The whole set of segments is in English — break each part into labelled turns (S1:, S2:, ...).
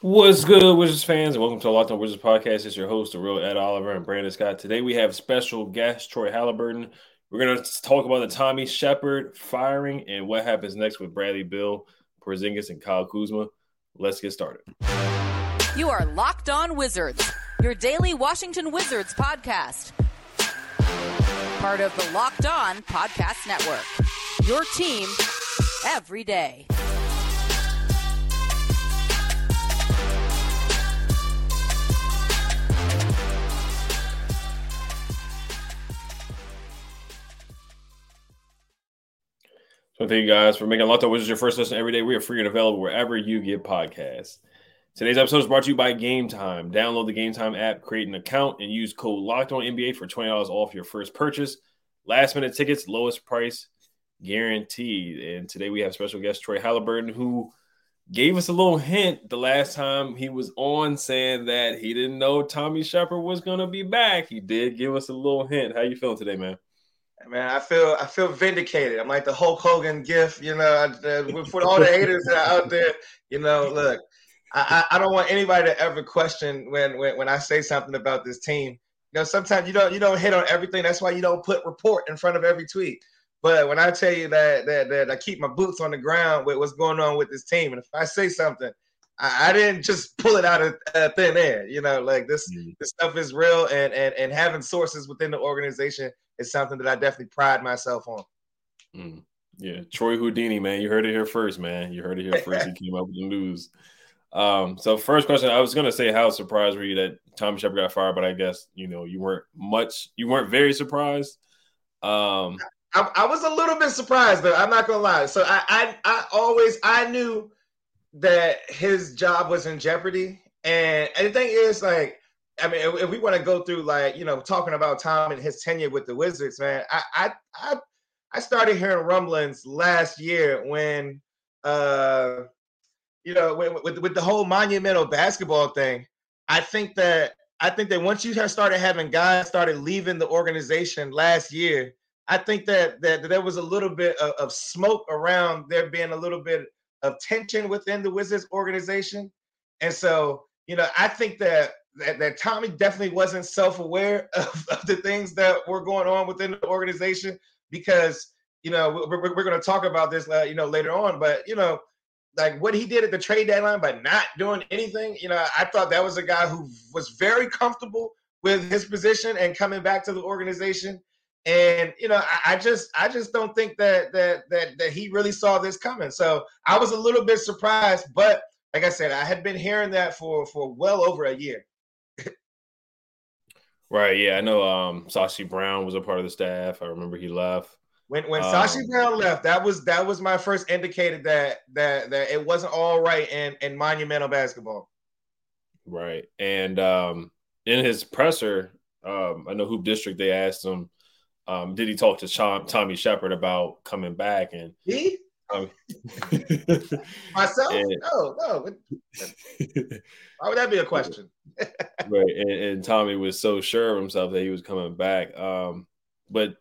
S1: What's good, Wizards fans, welcome to the Locked On Wizards podcast. It's your host, the real Ed Oliver and Brandon Scott. Today we have special guest Troy Haliburton. We're going to talk about the Tommy Sheppard firing and what happens next with Bradley Beal, Porzingis, and Kyle Kuzma. Let's get started.
S2: You are Locked On Wizards, your daily Washington Wizards podcast. Part of the Locked On Podcast Network. Your team every day.
S1: So thank you guys for making Locked On Wizards your first listen every day. We are free and available wherever you get podcasts. Today's episode is brought to you by Game Time. Download the Game Time app, create an account, and use code Locked On NBA for twenty dollars off your first purchase. Last minute tickets, lowest price guaranteed. And today we have special guest Troy Haliburton, who gave us a little hint the last time he was on, saying that he didn't know Tommy Sheppard was going to be back. He did give us a little hint. How you feeling today, man?
S3: Man, I feel I feel vindicated. I'm like the Hulk Hogan gift, you know, for all the haters that are out there. You know, look, I, I don't want anybody to ever question when, when when I say something about this team. You know, sometimes you don't you don't hit on everything. That's why you don't put report in front of every tweet. But when I tell you that that, that I keep my boots on the ground with what's going on with this team, and if I say something, I, I didn't just pull it out of uh, thin air. You know, like this mm-hmm. this stuff is real, and and and having sources within the organization is something that I definitely pride myself on.
S1: Mm. Yeah, Troy Houdini, man, you heard it here first, man. You heard it here first. he came up with the news. Um, so first question, I was gonna say how surprised were you that Tommy Sheppard got fired, but I guess you know you weren't much, you weren't very surprised. Um,
S3: I, I was a little bit surprised, but I'm not gonna lie. So I, I, I always, I knew that his job was in jeopardy, and, and the thing is, like, I mean, if, if we want to go through like you know talking about Tom and his tenure with the Wizards, man, I I I, I started hearing rumblings last year when uh you know with, with, with the whole monumental basketball thing. I think that I think that once you have started having guys started leaving the organization last year, I think that that, that there was a little bit of, of smoke around there being a little bit of tension within the Wizards organization, and so you know I think that that, that Tommy definitely wasn't self-aware of, of, the things that were going on within the organization because you know we're, we're going to talk about this uh, you know later on but you know like what he did at the trade deadline by not doing anything you know i thought that was a guy who was very comfortable with his position and coming back to the organization and you know I, I just i just don't think that that that that he really saw this coming so i was a little bit surprised but like i said i had been hearing that for for well over a year
S1: Right. Yeah, I know. Um, Sashi Brown was a part of the staff. I remember he left.
S3: When when um, Sashi Brown left, that was that was my first indicator that that that it wasn't all right in in monumental basketball.
S1: Right. And um, in his presser, um, I know Hoop District. They asked him, um, did he talk to Sean, Tommy Sheppard about coming back? And
S3: he. Um, Myself? And, no, no. Why would that be a question?
S1: right, and, and, Tommy was so sure of himself that he was coming back. Um, but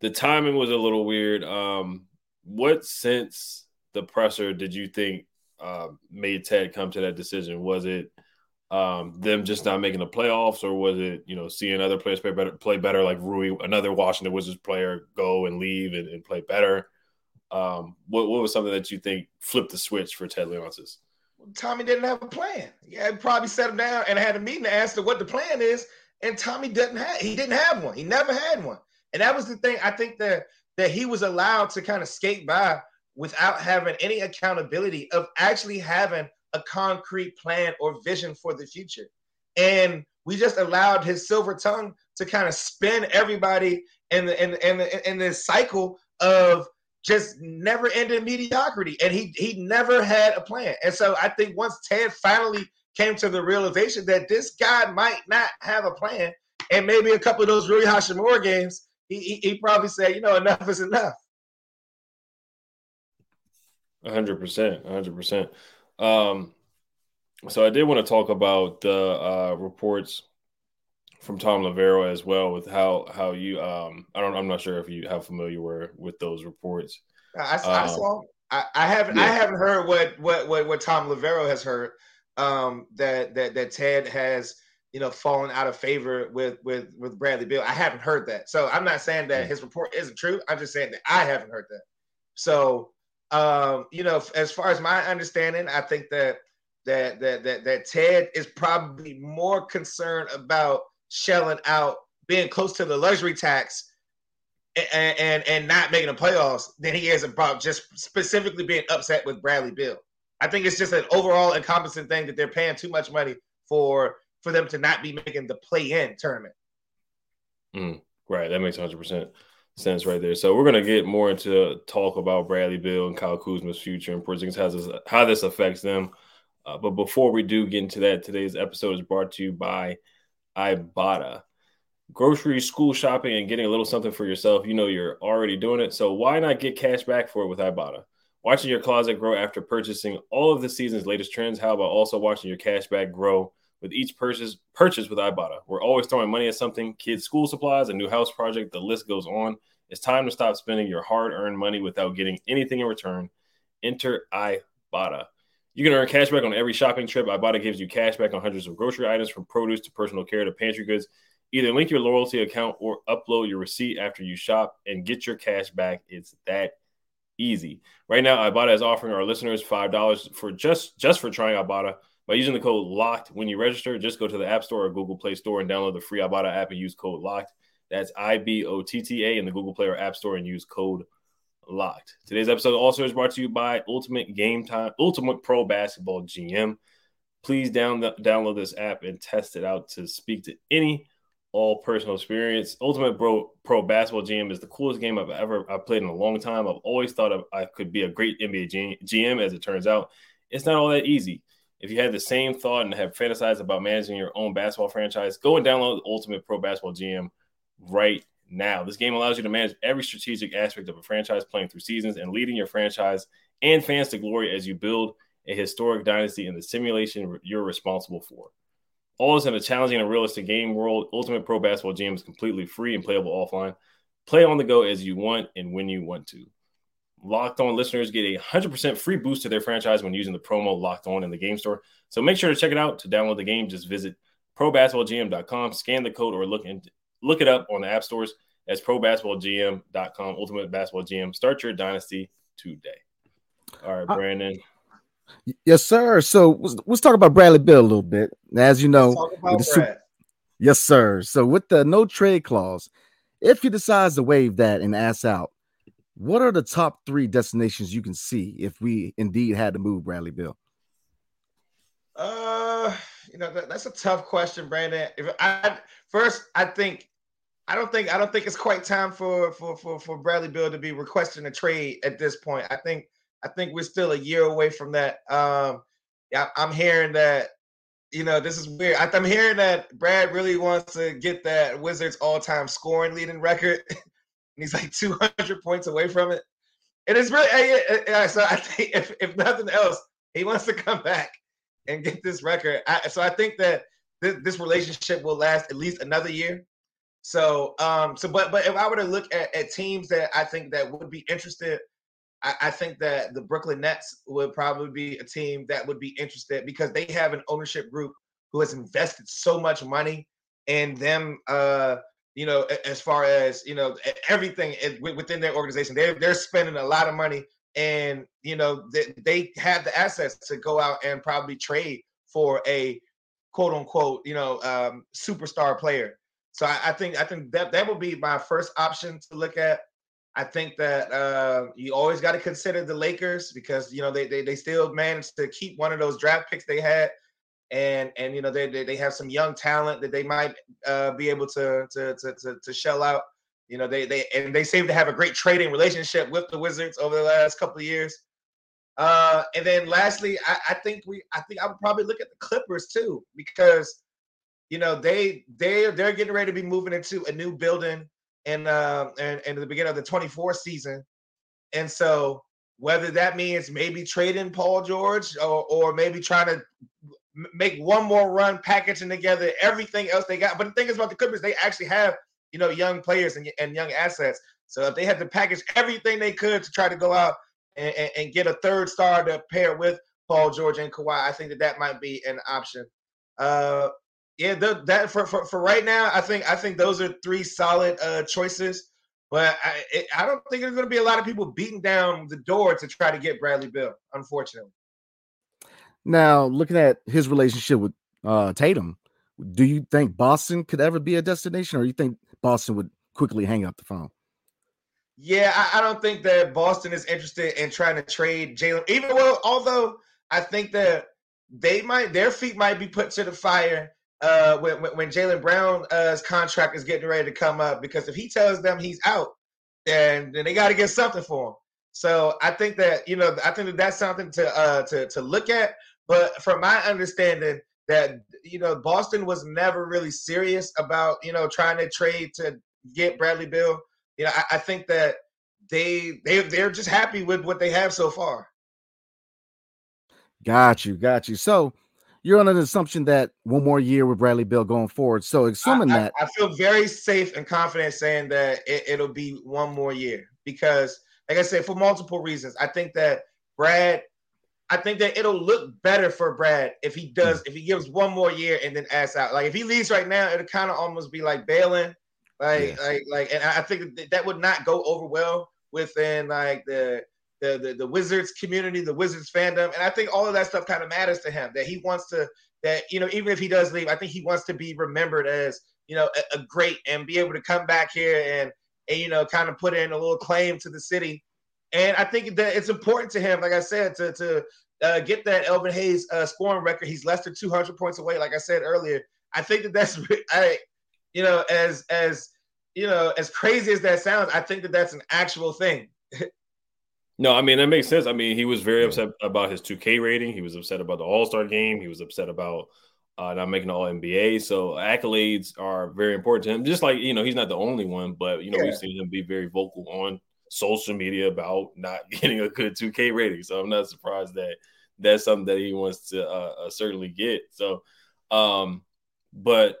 S1: the timing was a little weird. Um, what sense the presser did you think uh, made Ted come to that decision? Was it um, them just not making the playoffs, or was it you know seeing other players play better, play better, like Rui, another Washington Wizards player, go and leave and, and play better? Um, what what was something that you think flipped the switch for Ted Leonsis?
S3: Tommy didn't have a plan. Yeah, probably sat him down and had a meeting to ask him what the plan is. And Tommy didn't have he didn't have one. He never had one. And that was the thing. I think that that he was allowed to kind of skate by without having any accountability of actually having a concrete plan or vision for the future. And we just allowed his silver tongue to kind of spin everybody in the in, in, in this cycle of just never ending mediocrity. And he he never had a plan. And so I think once Ted finally came to the realization that this guy might not have a plan, and maybe a couple of those Rui Hachimura games, he, he, he probably said, you know, enough is enough.
S1: hundred percent, hundred percent. Um, so I did want to talk about the uh, reports from Thom Loverro as well with how how you um I don't I'm not sure if you how familiar were with those reports.
S3: I, I um, saw I, I haven't yeah. I haven't heard what, what what what Thom Loverro has heard. um, that that that Ted has you know fallen out of favor with with with Bradley Beal. I haven't heard that, so I'm not saying that his report isn't true. I'm just saying that I haven't heard that. So um, you know, as far as my understanding, I think that that that that that Ted is probably more concerned about shelling out, being close to the luxury tax. And, and and not making the playoffs than he is about just specifically being upset with Bradley Beal. I think it's just an overall encompassing thing that they're paying too much money for for them to not be making the play-in tournament.
S1: Mm, right, that makes 100 percent sense right there. So we're gonna get more into talk about Bradley Beal and Kyle Kuzma's future and Porzingis how this how this affects them. Uh, but before we do get into that, today's episode is brought to you by Ibotta. Grocery, school shopping, and getting a little something for yourself. You know you're already doing it, so why not get cash back for it with Ibotta? Watching your closet grow after purchasing all of the season's latest trends. How about also watching your cash back grow with each purchase purchase with Ibotta? We're always throwing money at something: kids' school supplies, a new house project. The list goes on. It's time to stop spending your hard-earned money without getting anything in return. Enter Ibotta. You can earn cash back on every shopping trip. Ibotta gives you cash back on hundreds of grocery items from produce to personal care to pantry goods. Either link your loyalty account or upload your receipt after you shop and get your cash back. It's that easy. Right now, Ibotta is offering our listeners five dollars for just just for trying Ibotta by using the code LOCKED when you register. Just go to the App Store or Google Play Store and download the free Ibotta app and use code LOCKED. That's I B O T T A in the Google Play or App Store and use code locked. Today's episode also is brought to you by Ultimate Game Time, Ultimate Pro Basketball GM. Please down the, download this app and test it out to speak to any all personal experience. Ultimate Pro Pro Basketball GM is the coolest game I've ever I've played in a long time. I've always thought of, I could be a great NBA GM. As it turns out, it's not all that easy. If you had the same thought and have fantasized about managing your own basketball franchise, go and download Ultimate Pro Basketball GM right now. This game allows you to manage every strategic aspect of a franchise, playing through seasons and leading your franchise and fans to glory as you build a historic dynasty in the simulation you're responsible for. All this in a challenging and realistic game world. Ultimate Pro Basketball GM is completely free and playable offline. Play on the go as you want and when you want to. Locked On listeners get a 100% free boost to their franchise when using the promo Locked On in the game store. So make sure to check it out. To download the game, just visit probasketballgm.com, scan the code, or look in, Look it up on the app stores as probasketballgm.com, Ultimate Basketball GM. Start your dynasty today. All right, uh, Brandon.
S4: Yes, sir. So let's, let's talk about Bradley Beal a little bit. As you know, super, yes, sir. So with the no trade clause, if he decides to waive that and ask out, what are the top three destinations you can see if we indeed had to move Bradley Beal?
S3: Uh, you know that, that's a tough question, Brandon. If I first, I think I don't think I don't think it's quite time for for for for Bradley Beal to be requesting a trade at this point. I think I think we're still a year away from that. Um, I'm hearing that. You know, this is weird. I'm hearing that Brad really wants to get that Wizards all-time scoring leading record, and he's like 200 points away from it. And it's really i so. I think if if nothing else, he wants to come back and get this record. I, so I think that this, this, relationship will last at least another year. So, um, so but but if I were to look at, at teams that I think that would be interested, I, I, think that the Brooklyn Nets would probably be a team that would be interested because they have an ownership group who has invested so much money in them. Uh, you know, as far as you know, everything within their organization, they're they're spending a lot of money and you know they, they have the assets to go out and probably trade for a quote unquote you know um, superstar player. So I, I, think I think that that would be my first option to look at. I think that uh, you always got to consider the Lakers because you know they, they they still managed to keep one of those draft picks they had, and and you know they they, they have some young talent that they might uh, be able to, to to to to shell out. You know, they they and they seem to have a great trading relationship with the Wizards over the last couple of years. Uh, and then lastly, I, I think we I think I would probably look at the Clippers too because you know they they they're getting ready to be moving into a new building and uh and, and the beginning of the 24 season. And so whether that means maybe trading Paul George or, or maybe trying to make one more run packaging together everything else they got. But the thing is about the Clippers, they actually have you know, young players and, and young assets. So if they had to package everything they could to try to go out and, and, and get a third star to pair with Paul George and Kawhi. I think that that might be an option. Uh, yeah, the, that for, for for right now, I think I think those are three solid uh, choices. But I it, I don't think there's going to be a lot of people beating down the door to try to get Bradley Beal. Unfortunately.
S4: Now, looking at his relationship with uh, Tatum, do you think Boston could ever be a destination, or you think Boston would quickly hang up the phone?
S3: Yeah, I, I don't think that Boston is interested in trying to trade Jaylen. Even well, although I think that they might, their feet might be put to the fire uh, when when, Jaylen Brown's uh, contract is getting ready to come up. Because if he tells them he's out, then then they got to get something for him. So I think that you know I think that that's something to uh, to to look at. But from my understanding, that you know Boston was never really serious about you know trying to trade to get Bradley Beal. You know, I, I think that they they they're just happy with what they have so far.
S4: Got you, got you. So you're on an assumption that one more year with Bradley Beal going forward. So assuming
S3: I,
S4: that,
S3: I, I, feel very safe and confident saying that it, will be one more year because, like I said, for multiple reasons. I think that Brad I think that it'll look better for Brad if he does, hmm. if he gives one more year and then asks out. Like if he leaves right now, it'll kind of almost be like bailing. Like, yeah. like, like, and I think that, that would not go over well within like the, the the the Wizards community, the Wizards fandom, and I think all of that stuff kind of matters to him. That he wants to, that you know, even if he does leave, I think he wants to be remembered as you know a, a great and be able to come back here and and you know kind of put in a little claim to the city and I think that it's important to him, like I said, to to uh, get that Elvin Hayes uh, scoring record. He's less than 200 points away, like I said earlier. I think that that's, I, you know, as as you know, as crazy as that sounds, I think that that's an actual thing.
S1: no, I mean that makes sense. I mean, he was very upset about his 2K rating. He was upset about the All Star game. He was upset about uh, not making All NBA. So accolades are very important to him. Just like you know, he's not the only one, but you know, yeah. we've seen him be very vocal on social media about not getting a good 2K rating. So I'm not surprised that that's something that he wants to uh, uh, certainly get. So, um, but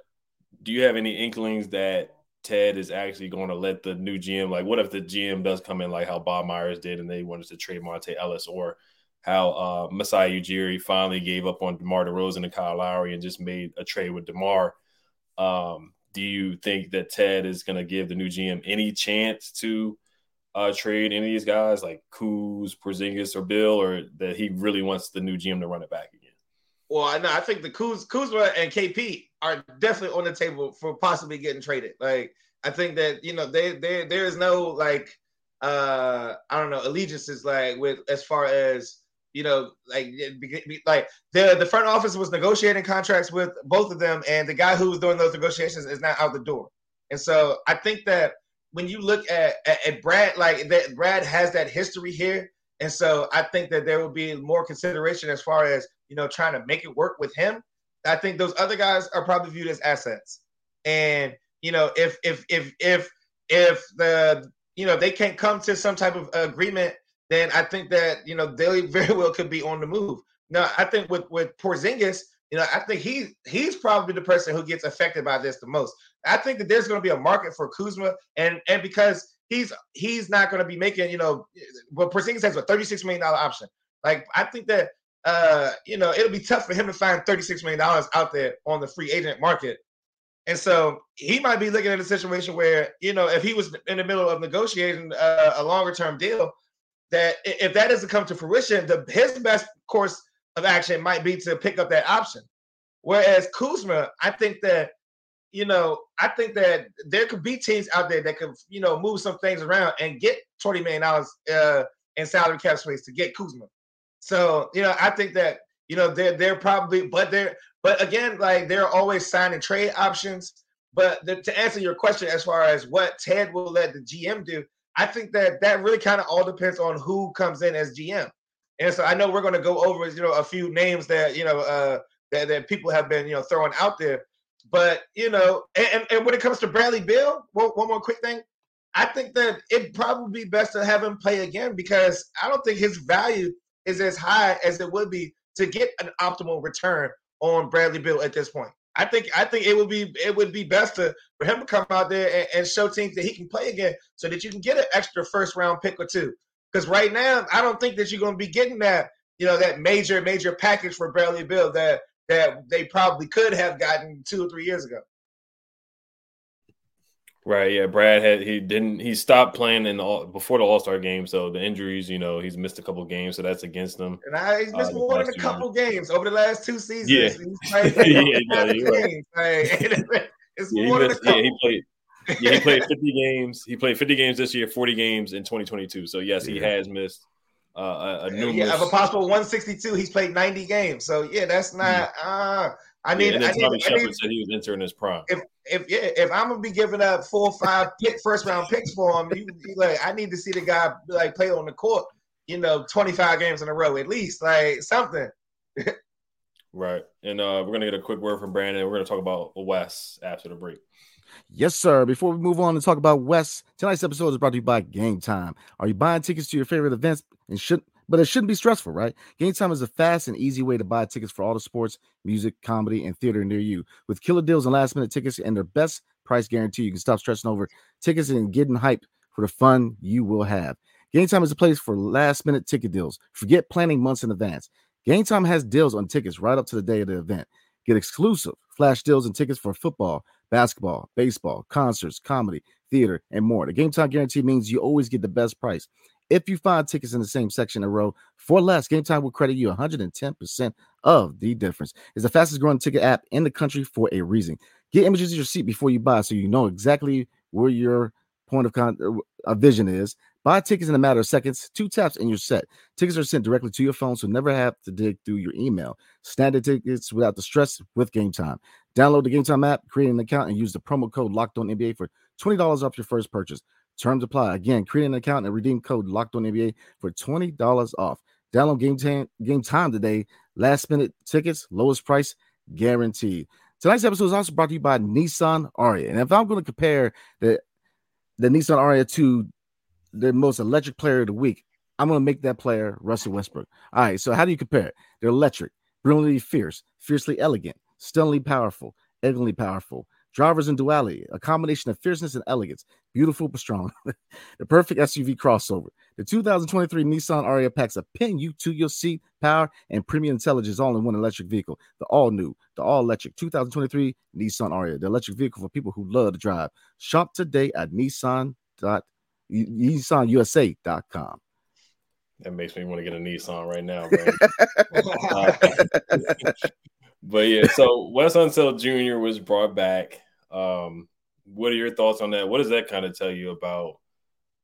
S1: do you have any inklings that Ted is actually going to let the new GM, like, what if the GM does come in like how Bob Myers did and they wanted to trade Monta Ellis, or how uh, Masai Ujiri finally gave up on DeMar DeRozan and Kyle Lowry and just made a trade with DeMar? Um, do you think that Ted is going to give the new GM any chance to uh, trade any of these guys like Kuz, Porzingis, or Beal, or that he really wants the new GM to run it back again?
S3: Well, I know I think the Kuz, Kuzma and KP are definitely on the table for possibly getting traded. Like I think that you know they there there is no like uh I don't know allegiances like with as far as you know like like the the front office was negotiating contracts with both of them, and the guy who was doing those negotiations is not out the door. And so I think that when you look at, at, at Brad, like that Brad has that history here. And so I think that there will be more consideration as far as, you know, trying to make it work with him. I think those other guys are probably viewed as assets. And, you know, if if if if if the you know they can't come to some type of agreement, then I think that, you know, they very well could be on the move. Now, I think with with Porzingis, you know, I think he he's probably the person who gets affected by this the most. I think that there's going to be a market for Kuzma, and and because he's he's not going to be making, you know, well, Porzingis has a 36 million dollar option. Like I think that uh, you know, it'll be tough for him to find 36 million dollars out there on the free agent market. And so he might be looking at a situation where, you know, if he was in the middle of negotiating uh, a longer term deal, that if that doesn't come to fruition, the his best course of action might be to pick up that option. Whereas Kuzma, I think that, you know, I think that there could be teams out there that could, you know, move some things around and get $20 million uh, in salary cap space to get Kuzma. So, you know, I think that, you know, they're they're probably, but they're but again, like they're always signing trade options. But the, to answer your question, as far as what Ted will let the GM do, I think that that really kind of all depends on who comes in as GM. And so I know we're going to go over, you know, a few names that you know uh, that that people have been, you know, throwing out there. But you know, and, and when it comes to Bradley Beal, one, one more quick thing. I think that it'd probably be best to have him play again because I don't think his value is as high as it would be to get an optimal return on Bradley Beal at this point. I think I think it would be it would be best to for him to come out there and, and show teams that he can play again, so that you can get an extra first round pick or two. Because right now, I don't think that you're going to be getting that you know that major major package for Bradley Beal that that they probably could have gotten two or three years ago.
S1: Right. Yeah. Brad had he didn't he stopped playing in the before the All Star game, so the injuries, you know, he's missed a couple games, so that's against him.
S3: And I, he's missed uh, more than a couple games over the last two seasons.
S1: Yeah.
S3: yeah, no, right. it's
S1: yeah,
S3: more
S1: missed, a couple. yeah, he played. Yeah, he played 50 games. He played 50 games this year, 40 games in 2022. So yes, he has missed uh, a, a numerous.
S3: Yeah, of a possible 162, he's played 90 games. So yeah, that's not. Uh, I need. Yeah,
S1: and then
S3: I
S1: Tommy
S3: need,
S1: Sheppard
S3: I need,
S1: said he was entering his prime.
S3: If if yeah, if I'm gonna be giving up four or five pick, first round picks for him, you, you, like I need to see the guy like play on the court. You know, 25 games in a row at least, like something.
S1: right, and uh, we're gonna get a quick word from Brandon. We're gonna talk about Wes after the break.
S4: Yes, sir. Before we move on and talk about Wes, tonight's episode is brought to you by Game Time. Are you buying tickets to your favorite events and should but it shouldn't be stressful, right? Game Time is a fast and easy way to buy tickets for all the sports, music, comedy, and theater near you. With killer deals and last minute tickets and their best price guarantee, you can stop stressing over tickets and getting hyped for the fun you will have. Game Time is a place for last minute ticket deals. Forget planning months in advance. Game Time has deals on tickets right up to the day of the event. Get exclusive flash deals and tickets for football, basketball, baseball, concerts, comedy, theater, and more. The Game Time guarantee means you always get the best price. If you find tickets in the same section in a row for less, Game Time will credit you 110% of the difference. It's the fastest growing ticket app in the country for a reason. Get images of your seat before you buy so you know exactly where your point of con- uh, vision is. Buy tickets in a matter of seconds, two taps, and you're set. Tickets are sent directly to your phone, so never have to dig through your email. Standard tickets without the stress with Game Time. Download the Game Time app, create an account, and use the promo code Locked On NBA for $20 off your first purchase. Terms apply. Again, create an account and redeem code Locked On NBA for twenty dollars off. Download Game Time Game Time today. Last minute tickets, lowest price guaranteed. Tonight's episode is also brought to you by Nissan Ariya. And if I'm going to compare the the Nissan Ariya to the most electric player of the week, I'm going to make that player Russell Westbrook. All right. So how do you compare it? They're electric, brilliantly fierce, fiercely elegant, stunningly powerful, elegantly powerful, Drivers in duality, a combination of fierceness and elegance, beautiful but strong. the perfect SUV crossover. The 2023 Nissan Ariya packs a pin you to your seat, power, and premium intelligence all in one electric vehicle. The all new, the all electric 2023 Nissan Ariya, the electric vehicle for people who love to drive. Shop today at Nissan. NissanUSA.com.
S1: That makes me want to get a Nissan right now, uh, but yeah, so Wes Unseld Jr. was brought back. Um, what are your thoughts on that? What does that kind of tell you about,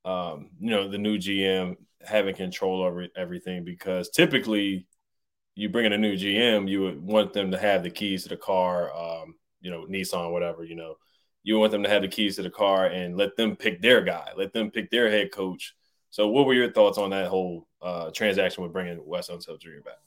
S1: um, you know, the new GM having control over everything? Because typically, you bring in a new GM, you would want them to have the keys to the car, um, you know, Nissan, whatever, you know, you want them to have the keys to the car and let them pick their guy, let them pick their head coach. So, what were your thoughts on that whole uh, transaction with bringing Wes Unseld Jr. back?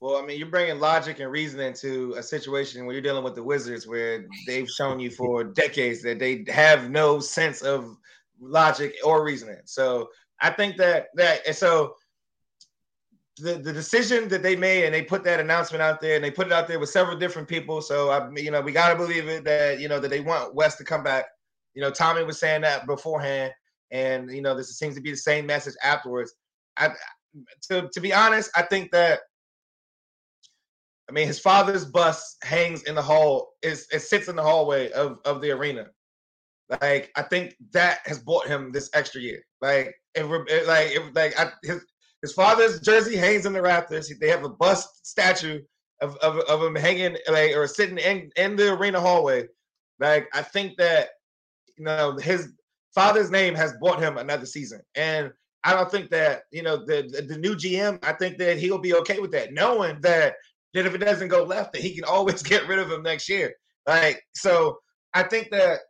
S3: Well, I mean, you're bringing logic and reasoning to a situation where you're dealing with the Wizards, where they've shown you for decades that they have no sense of logic or reasoning. So I think that that and so the, the decision that they made and they put that announcement out there and they put it out there with several different people. So I you know we gotta believe it that you know that they want Wes to come back. You know, Tommy was saying that beforehand, and you know this seems to be the same message afterwards. I to to be honest, I think that I mean, his father's bus hangs in the hall. Is it sits in the hallway of of the arena. Like I think that has bought him this extra year. Like if like if like I, his his father's jersey hangs in the rafters. They have a bust statue of, of, of him hanging like or sitting in in the arena hallway. Like I think that you know his father's name has bought him another season, and I don't think that you know the the, the new GM. I think that he'll be okay with that, knowing that that if it doesn't go left, that he can always get rid of him next year. Like, so I think that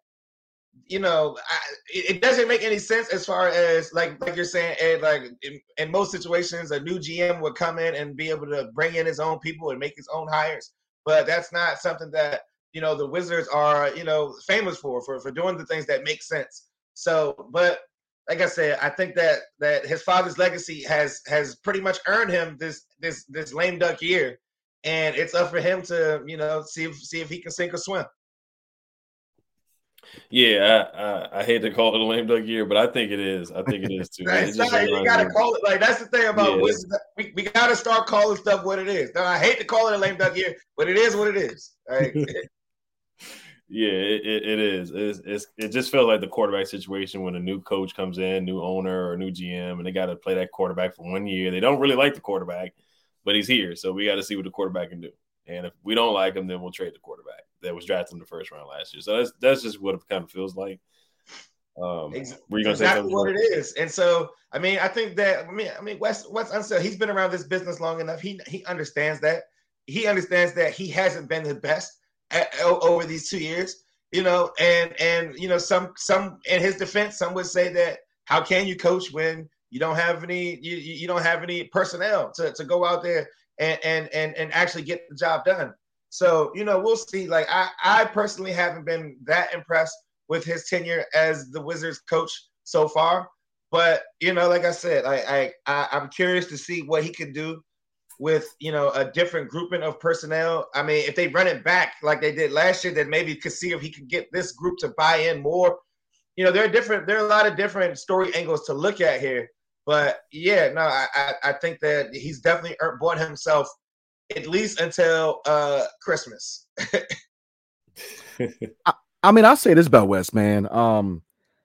S3: you know, I, it doesn't make any sense as far as like like you're saying, Ed. Like in, in, most situations, a new GM would come in and be able to bring in his own people and make his own hires. But that's not something that you know the Wizards are you know famous for for for doing the things that make sense. So, but like I said, I think that that his father's legacy has has pretty much earned him this this this lame duck year and it's up for him to you know see if see if he can sink or swim.
S1: Yeah, I, I, I, hate to call it a lame duck year, but I think it is. I think it is too.
S3: not, you gotta call it like that's the thing about yeah. we, we gotta start calling stuff what it is. Now I hate to call it a lame duck year, but it is what it is. Right?
S1: yeah, it, it, it is. It's, it's, it just feels like the quarterback situation when a new coach comes in, new owner or new GM, and they got to play that quarterback for one year. They don't really like the quarterback, but he's here, so we got to see what the quarterback can do. And if we don't like him, then we'll trade the quarterback that was drafted in the first round last year. So that's that's just what it kind of feels like.
S3: Um, were you gonna exactly say what it is? And so, I mean, I think that I mean, I mean, Wes Wes Unseld, he's been around this business long enough. He he understands that. He understands that he hasn't been the best at, over these two years. You know, and and you know, some some in his defense, some would say that how can you coach when you don't have any you, you don't have any personnel to, to go out there and, and and and actually get the job done. So, you know, we'll see. Like I, I personally haven't been that impressed with his tenure as the Wizards coach so far. But you know, like I said, I, I, I am curious to see what he can do with you know a different grouping of personnel. I mean, if they run it back like they did last year, then maybe could see if he could get this group to buy in more. You know, there are different. There are a lot of different story angles to look at here. But yeah, no, I I, think that he's definitely bought himself at least until uh Christmas.
S4: I, I, mean, I'll say this about Wes, man. Um,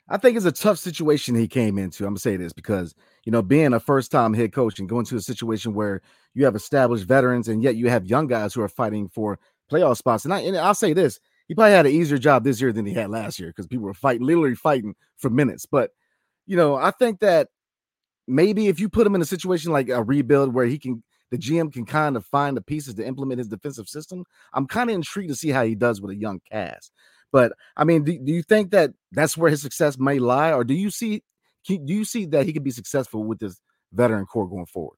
S4: I think it's a tough situation he came into. I'm gonna say this because you know, being a first time head coach and going to a situation where you have established veterans and yet you have young guys who are fighting for playoff spots. And, I, and I'll say this, he probably had an easier job this year than he had last year because people were fighting, literally fighting for minutes. But you know, I think that maybe if you put him in a situation like a rebuild where he can the GM can kind of find the pieces to implement his defensive system. I'm kind of intrigued to see how he does with a young cast. But I mean, do, do you think that that's where his success may lie, or do you see do you see that he could be successful with this veteran core going forward?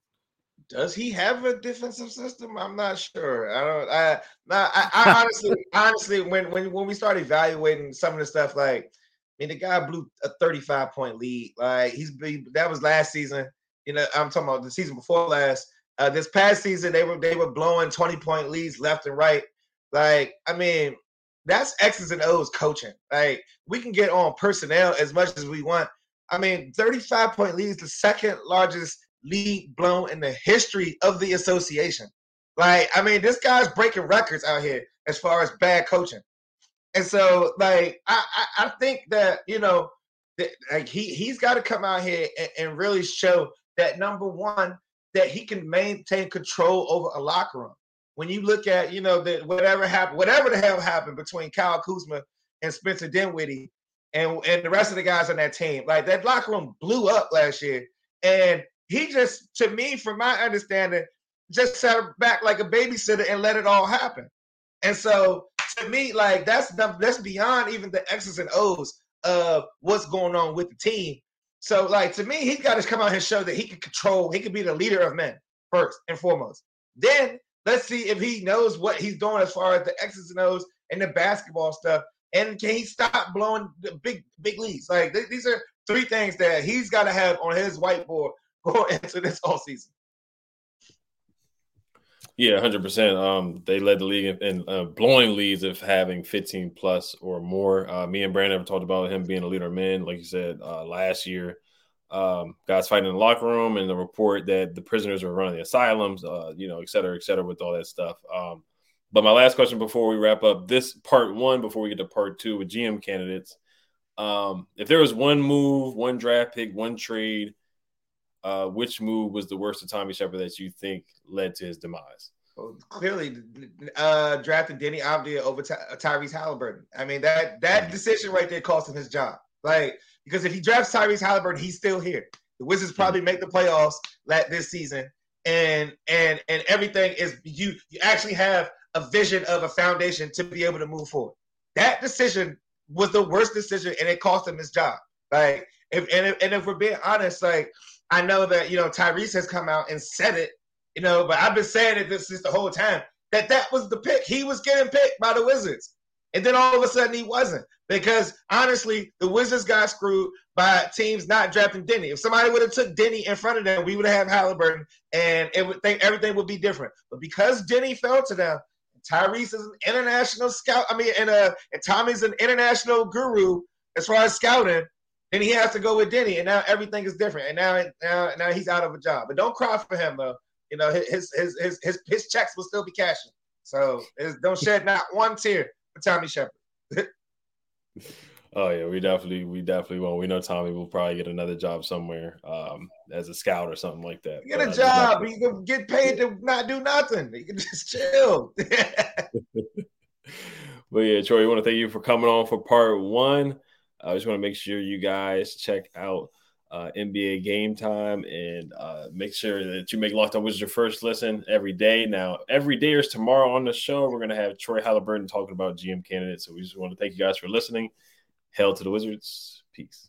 S3: Does he have a defensive system? I'm not sure. I don't. I, I, I honestly, honestly, when when when we start evaluating some of the stuff, like, I mean, the guy blew a 35 point lead. Like he's that was last season. You know, I'm talking about the season before last. Uh, this past season, they were they were blowing 20 point leads left and right. Like, I mean, that's X's and O's coaching. Like, we can get on personnel as much as we want. I mean, 35 point leads, the second largest lead blown in the history of the association. Like, I mean, this guy's breaking records out here as far as bad coaching. And so, like, I I, I think that you know, that, like he he's got to come out here and, and really show that number one, that he can maintain control over a locker room. When you look at, you know, that whatever happened, whatever the hell happened between Kyle Kuzma and Spencer Dinwiddie and, and the rest of the guys on that team, like that locker room blew up last year. And he just, to me, from my understanding, just sat back like a babysitter and let it all happen. And so to me, like that's that's beyond even the X's and O's of what's going on with the team. So, like to me, he's got to come out and show that he can control. He can be the leader of men first and foremost. Then let's see if he knows what he's doing as far as the X's and O's and the basketball stuff. And can he stop blowing the big big leads? Like th- these are three things that he's got to have on his whiteboard going into this all season.
S1: Yeah, hundred percent. Um, they led the league in, in uh, blowing leads of having fifteen plus or more. Uh, me and Brandon have talked about him being a leader of men, like you said uh, last year. Um, guys fighting in the locker room, and the report that the prisoners were running the asylums, uh, you know, et cetera, et cetera, with all that stuff. Um, but my last question before we wrap up this part one, before we get to part two with GM candidates, um, if there was one move, one draft pick, one trade uh, which move was the worst of Tommy Sheppard that you think led to his demise?
S3: Well, clearly, uh, drafting Deni Avdija over Ty- Tyrese Haliburton. I mean that that mm-hmm. decision right there cost him his job. Like because if he drafts Tyrese Haliburton, he's still here. The Wizards mm-hmm. probably make the playoffs like this season, and and and everything is you. You actually have a vision of a foundation to be able to move forward. That decision was the worst decision, and it cost him his job. Like if and if, and if we're being honest, like I know that you know Tyrese has come out and said it, you know, but I've been saying it this, the whole time that that was the pick. He was getting picked by the Wizards, and then all of a sudden he wasn't because honestly, the Wizards got screwed by teams not drafting Deni. If somebody would have took Deni in front of them, we would have Haliburton, and it would think everything would be different. But because Deni fell to them, Tyrese is an international scout. I mean, and uh, and Tommy's an international guru as far as scouting. Then he has to go with Deni, and now everything is different. And now, now, now he's out of a job. But don't cry for him though. You know, his his his his, his checks will still be cashing. So don't shed not one tear for Tommy Sheppard.
S1: Oh yeah, we definitely we definitely won't. We know Tommy will probably get another job somewhere um, as a scout or something like that.
S3: Get but, a job. You can get paid to not do nothing. You can just chill.
S1: but yeah, Troy, we want to thank you for coming on for part one. I just want to make sure you guys check out uh, NBA Game Time and uh, make sure that you make Locked On Wizards your first listen every day. Now, every day is tomorrow on the show. We're going to have Troy Haliburton talking about GM candidates. So we just want to thank you guys for listening. Hail to the Wizards. Peace.